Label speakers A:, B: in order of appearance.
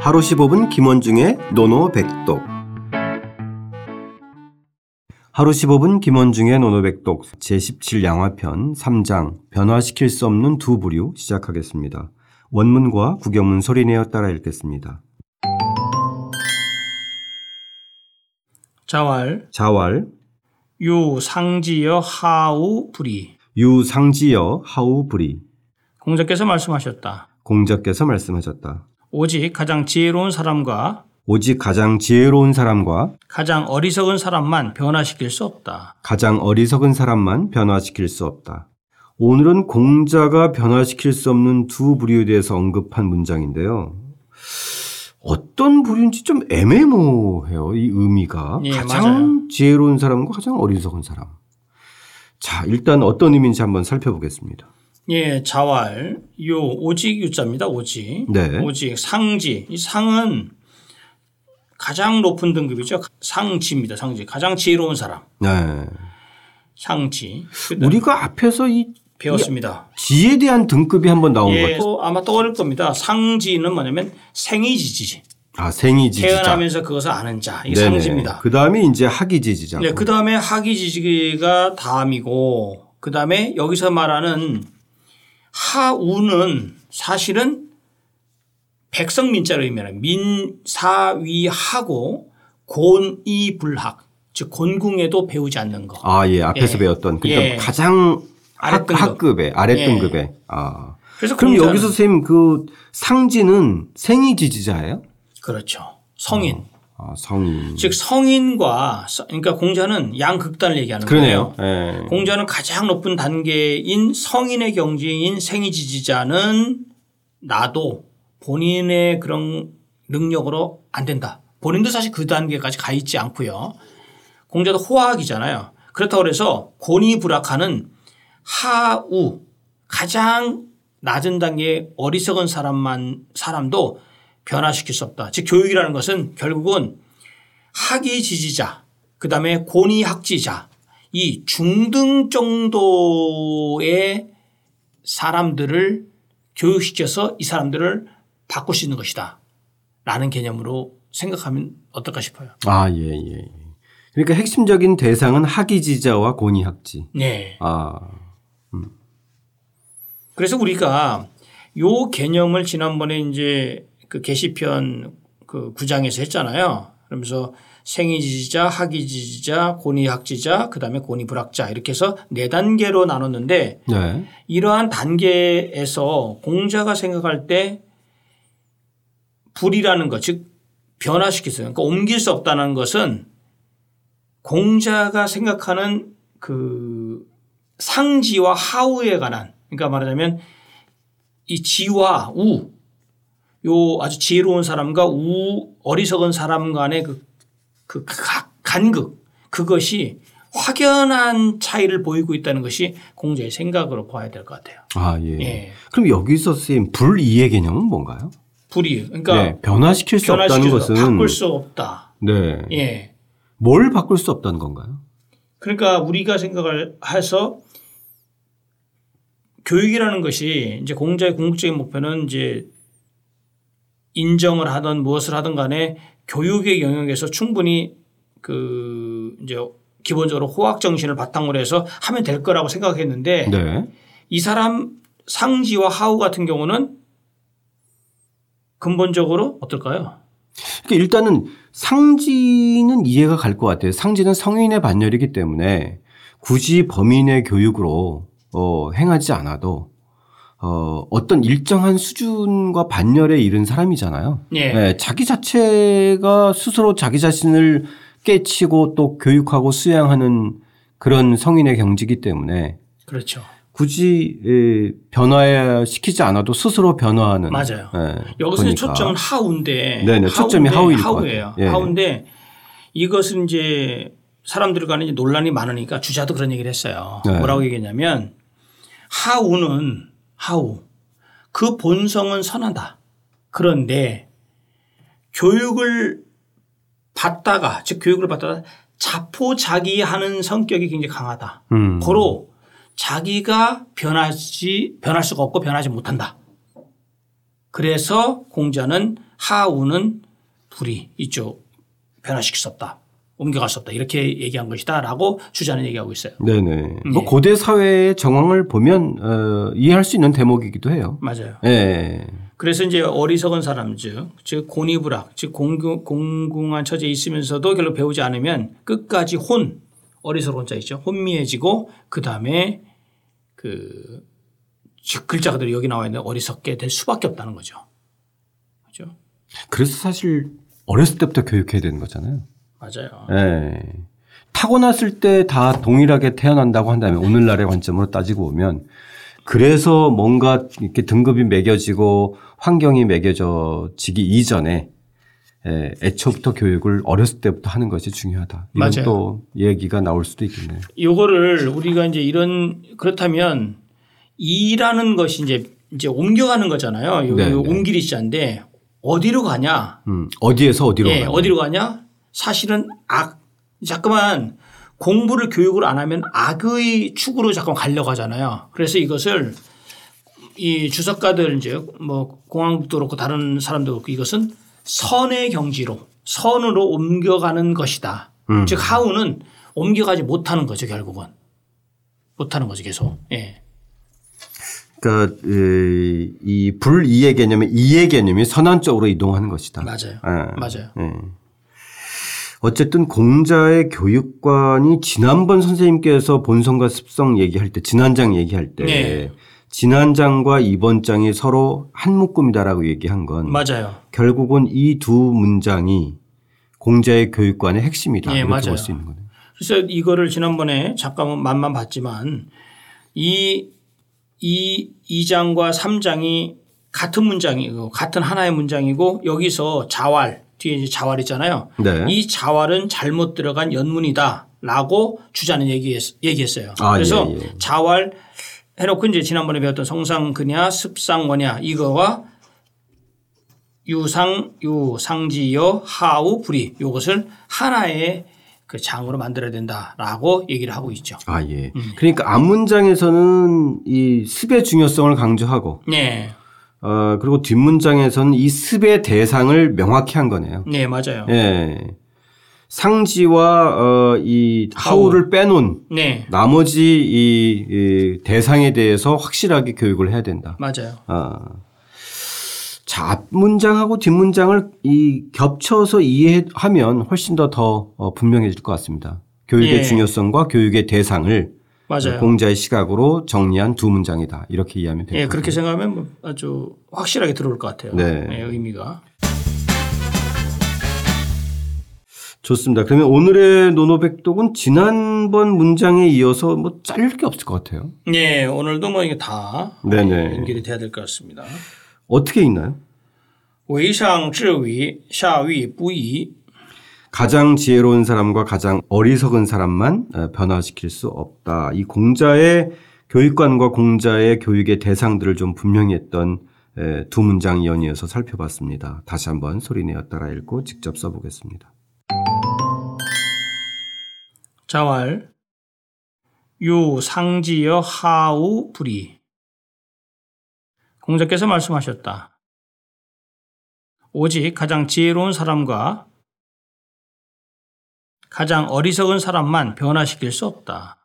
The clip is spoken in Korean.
A: 하루 15분 김원중의 노노백독 하루 15분 김원중의 노노백독 제17양화편 3장 변화시킬 수 없는 두 부류 시작하겠습니다. 원문과 구경문 소리내어 따라 읽겠습니다.
B: 자왈
A: 자왈
B: 유상지여 하우 불이
A: 유상지여 하우 불이
B: 공자께서 말씀하셨다.
A: 공자께서 말씀하셨다.
B: 오직 가장 지혜로운 사람과
A: 오직 가장 지혜로운 사람과
B: 가장 어리석은 사람만 변화시킬 수 없다.
A: 가장 어리석은 사람만 변화시킬 수 없다. 오늘은 공자가 변화시킬 수 없는 두 부류에 대해서 언급한 문장인데요. 어떤 부류인지 좀 애매모호해요. 이 의미가.
B: 예,
A: 가장
B: 맞아요.
A: 지혜로운 사람과 가장 어리석은 사람. 자, 일단 어떤 의미인지 한번 살펴보겠습니다.
B: 예, 자왈 요 오직 유자입니다. 오직
A: 네.
B: 오직 상지 이 상은 가장 높은 등급이죠. 상지입니다. 상지 가장 지혜로운 사람
A: 네.
B: 상지
A: 우리가 앞에서 이
B: 배웠습니다.
A: 지에 대한 등급이 한번 나온 것
B: 예,
A: 같아요.
B: 또 아마 떠오를 겁니다. 상지는 뭐냐면 생이지지
A: 아, 생이지지자.
B: 태어나면서 그것을 아는 자 이게
A: 네네.
B: 상지입니다.
A: 그 다음에 이제 학이지지자.
B: 네, 그 다음에 학이지지가 다음이고, 그 다음에 여기서 말하는 하우는 사실은 백성 민자로 의미하는 민사위하고 곤이불학, 즉 곤궁에도 배우지 않는 거.
A: 아, 예. 앞에서
B: 예.
A: 배웠던. 그러니까
B: 예.
A: 가장 학,
B: 아랫등급.
A: 학급에, 아랫등급에.
B: 예.
A: 아.
B: 그래서
A: 그럼 여기서 선생님 그 상지는 생이 지지자예요?
B: 그렇죠. 성인.
A: 아, 성인.
B: 즉 성인과 서- 그러니까 공자는 양극단을 얘기하는
A: 그러네요.
B: 거예요.
A: 예.
B: 공자는 가장 높은 단계인 성인의 경지인 생이 지지자는 나도 본인의 그런 능력으로 안 된다. 본인도 사실 그 단계까지 가 있지 않고요. 공자도 호학이잖아요. 그렇다고 해서 곤이불학하는 하우 가장 낮은 단계의 어리석은 사람만 사람도 변화시킬 수 없다. 즉 교육이라는 것은 결국은 학위 지지자 그 다음에 곤이 학지자 이 중등 정도의 사람들을 교육시켜서 이 사람들을 바꿀 수 있는 것이다. 라는 개념으로 생각하면 어떨까 싶어요.
A: 아, 예, 예. 예. 그러니까 핵심적인 대상은 학이지자와 고니학지.
B: 네.
A: 아,
B: 그래서 우리가 요 개념을 지난번에 이제 그 게시편 그 구장에서 했잖아요. 그러면서 생이지자, 학이지자, 고니 학지자, 그다음에 고니 불학자 이렇게 해서 네 단계로 나눴는데
A: 네.
B: 이러한 단계에서 공자가 생각할 때 불이라는 것, 즉 변화시키세요. 그러니까 옮길 수 없다는 것은 공자가 생각하는 그 상지와 하우에 관한 그러니까 말하자면 이 지와 우, 요 아주 지혜로운 사람과 우 어리석은 사람 간의 그, 그 가- 간극 그것이 확연한 차이를 보이고 있다는 것이 공자의 생각으로 봐야 될 것 같아요.
A: 아, 예.
B: 예.
A: 그럼 여기서 선생님 불이의 개념은 뭔가요?
B: 불이 그러니까
A: 네. 변화시킬 수 없다는 것은
B: 바꿀 수 없다.
A: 네.
B: 예.
A: 뭘 바꿀 수 없다는 건가요?
B: 그러니까 우리가 생각을 해서 교육이라는 것이 이제 공자의 궁극적인 목표는 이제 인정을 하든 무엇을 하든 간에 교육의 영역에서 충분히 그 이제 기본적으로 호학 정신을 바탕으로 해서 하면 될 거라고 생각했는데
A: 네.
B: 이 사람 상지와 하우 같은 경우는 근본적으로 어떨까요?
A: 그러니까 일단은 상지는 이해가 갈 것 같아요. 상지는 성인의 반열이기 때문에 굳이 범인의 교육으로 어, 행하지 않아도 어, 어떤 일정한 수준과 반열에 이른 사람이잖아요.
B: 예.
A: 네, 자기 자체가 스스로 자기 자신을 깨치고 또 교육하고 수양하는 그런 성인의 경지이기 때문에
B: 그렇죠.
A: 굳이 에, 변화시키지 않아도 스스로 변화하는
B: 맞아요.
A: 예,
B: 여기서
A: 거니까.
B: 초점은 하우인데
A: 네네, 초점이
B: 하우인데
A: 하우일 것
B: 하우예요.
A: 예.
B: 하우인데 이것은 이제 사람들 간에 이제 논란이 많으니까 주자도 그런 얘기를 했어요.
A: 네.
B: 뭐라고 얘기했냐면 하우는 하우 그 본성은 선하다. 그런데 교육을 받다가 즉 교육을 받다가 자포자기하는 성격이 굉장히 강하다.
A: 음.
B: 고로 자기가 변하지 변할 수가 없고 변하지 못한다. 그래서 공자는 하우는 불이 이쪽 변화시킬 수 없다. 옮겨갈 수 없다. 이렇게 얘기한 것이다라고 주자는 얘기하고 있어요.
A: 네네. 뭐
B: 예.
A: 고대 사회의 정황을 보면 어, 이해할 수 있는 대목이기도 해요.
B: 맞아요.
A: 예.
B: 그래서 이제 어리석은 사람 즉, 즉 공이불학, 즉 공궁, 공궁한 처지에 있으면서도 결국 배우지 않으면 끝까지 혼, 어리석은 자 있죠. 혼미해지고 그 다음에 그즉 글자 그대로 여기 나와 있는 어리석게 될 수밖에 없다는 거죠. 그렇죠?
A: 그래서 사실 어렸을 때부터 교육해야 되는 거잖아요.
B: 맞아요.
A: 예. 타고났을 때 다 동일하게 태어난다고 한다면 오늘날의 관점으로 따지고 보면 그래서 뭔가 이렇게 등급이 매겨지고 환경이 매겨져지기 이전에 예, 애초부터 교육을 어렸을 때부터 하는 것이 중요하다. 이런
B: 맞아요.
A: 또 얘기가 나올 수도 있겠네요.
B: 요거를 우리가 이제 이런 그렇다면 이라는 것이 이제 이제 옮겨가는 거잖아요. 요,
A: 네,
B: 요
A: 네.
B: 옮길이 시인데 어디로 가냐?
A: 음, 어디에서 어디로
B: 예,
A: 가냐.
B: 어디로 가냐? 사실은 악 자꾸만 공부를 교육을 안 하면 악의 축으로 자꾸 가려고 하잖아요. 그래서 이것을 이 주석가들 이제 뭐 공항도 그렇고 다른 사람도 그렇고 이것은 선의 경지로 선으로 옮겨가는 것이다.
A: 음.
B: 즉 하우는 옮겨가지 못하는 거죠 결국은 못하는 거죠 계속. 예.
A: 그러니까 이- 이 불이의 개념이 이의 개념이 선한 쪽으로 이동하는 것이다.
B: 맞아요.
A: 예.
B: 맞아요.
A: 예. 어쨌든 공자의 교육관이 지난번 선생님께서 본성과 습성 얘기할 때 지난장 얘기할 때
B: 네.
A: 지난장과 이번 장이 서로 한 묶음이다라고 얘기한 건
B: 맞아요.
A: 결국은 이 두 문장이 공자의 교육관의 핵심이다
B: 예,
A: 이렇게. 볼 수 있는 거네요.
B: 그래서 이거를 지난번에 잠깐 맛만 봤지만 이, 이 2장과 3장이 같은 문장이고 같은 하나의 문장이고 여기서 자활 뒤에 이제 자활 있잖아요.
A: 네.
B: 이 자활은 잘못 들어간 연문이다라고 주자는 얘기했, 얘기했 어요.
A: 아,
B: 그래서
A: 예, 예.
B: 자활 해놓고 이제 지난번에 배웠던 성상근야 습상원야 이거와 유상 유상지여 하우 불이 이것을 하나의 그 장으로 만들어야 된다라고 얘기를 하고 있죠.
A: 아 예.
B: 음.
A: 그러니까 앞문장에서는 이 습의 중요성을 강조하고
B: 네,
A: 어 그리고 뒷문장에서는 이 습의 대상을 명확히 한 거네요.
B: 네 맞아요.
A: 예. 상지와 어, 이 하우를 빼놓은
B: 네,
A: 나머지 이, 이 대상에 대해서 확실하게 교육을 해야 된다.
B: 맞아요.
A: 아. 자, 앞문장하고 뒷문장을 이 겹쳐서 이해하면 훨씬 더더 어, 분명해질 것 같습니다. 교육의
B: 예.
A: 중요성과 교육의 대상을
B: 맞아요.
A: 공자의 시각으로 정리한 두 문장이다. 이렇게 이해하면 됩니다.
B: 예, 그렇게 생각하면 뭐 아주 확실하게 들어올 것 같아요.
A: 네.
B: 네, 의미가.
A: 좋습니다. 그러면 오늘의 노노백독은 지난번 문장에 이어서 뭐 잘릴 게 없을 것 같아요.
B: 네, 오늘도 뭐 이게 다
A: 네네.
B: 연결이 돼야 될 것 같습니다.
A: 어떻게 있나요?
B: 외상 治위샤위 부이
A: 가장 지혜로운 사람과 가장 어리석은 사람만 어, 변화시킬 수 없다. 이 공자의 교육관과 공자의 교육의 대상들을 좀 분명히 했던 에, 두 문장 이연이어서 살펴봤습니다. 다시 한번 소리내어 따라 읽고 직접 써보겠습니다.
B: 자왈 유 상지여 하우 불이 공자께서 말씀하셨다. 오직 가장 지혜로운 사람과 가장 어리석은 사람만 변화시킬 수 없다.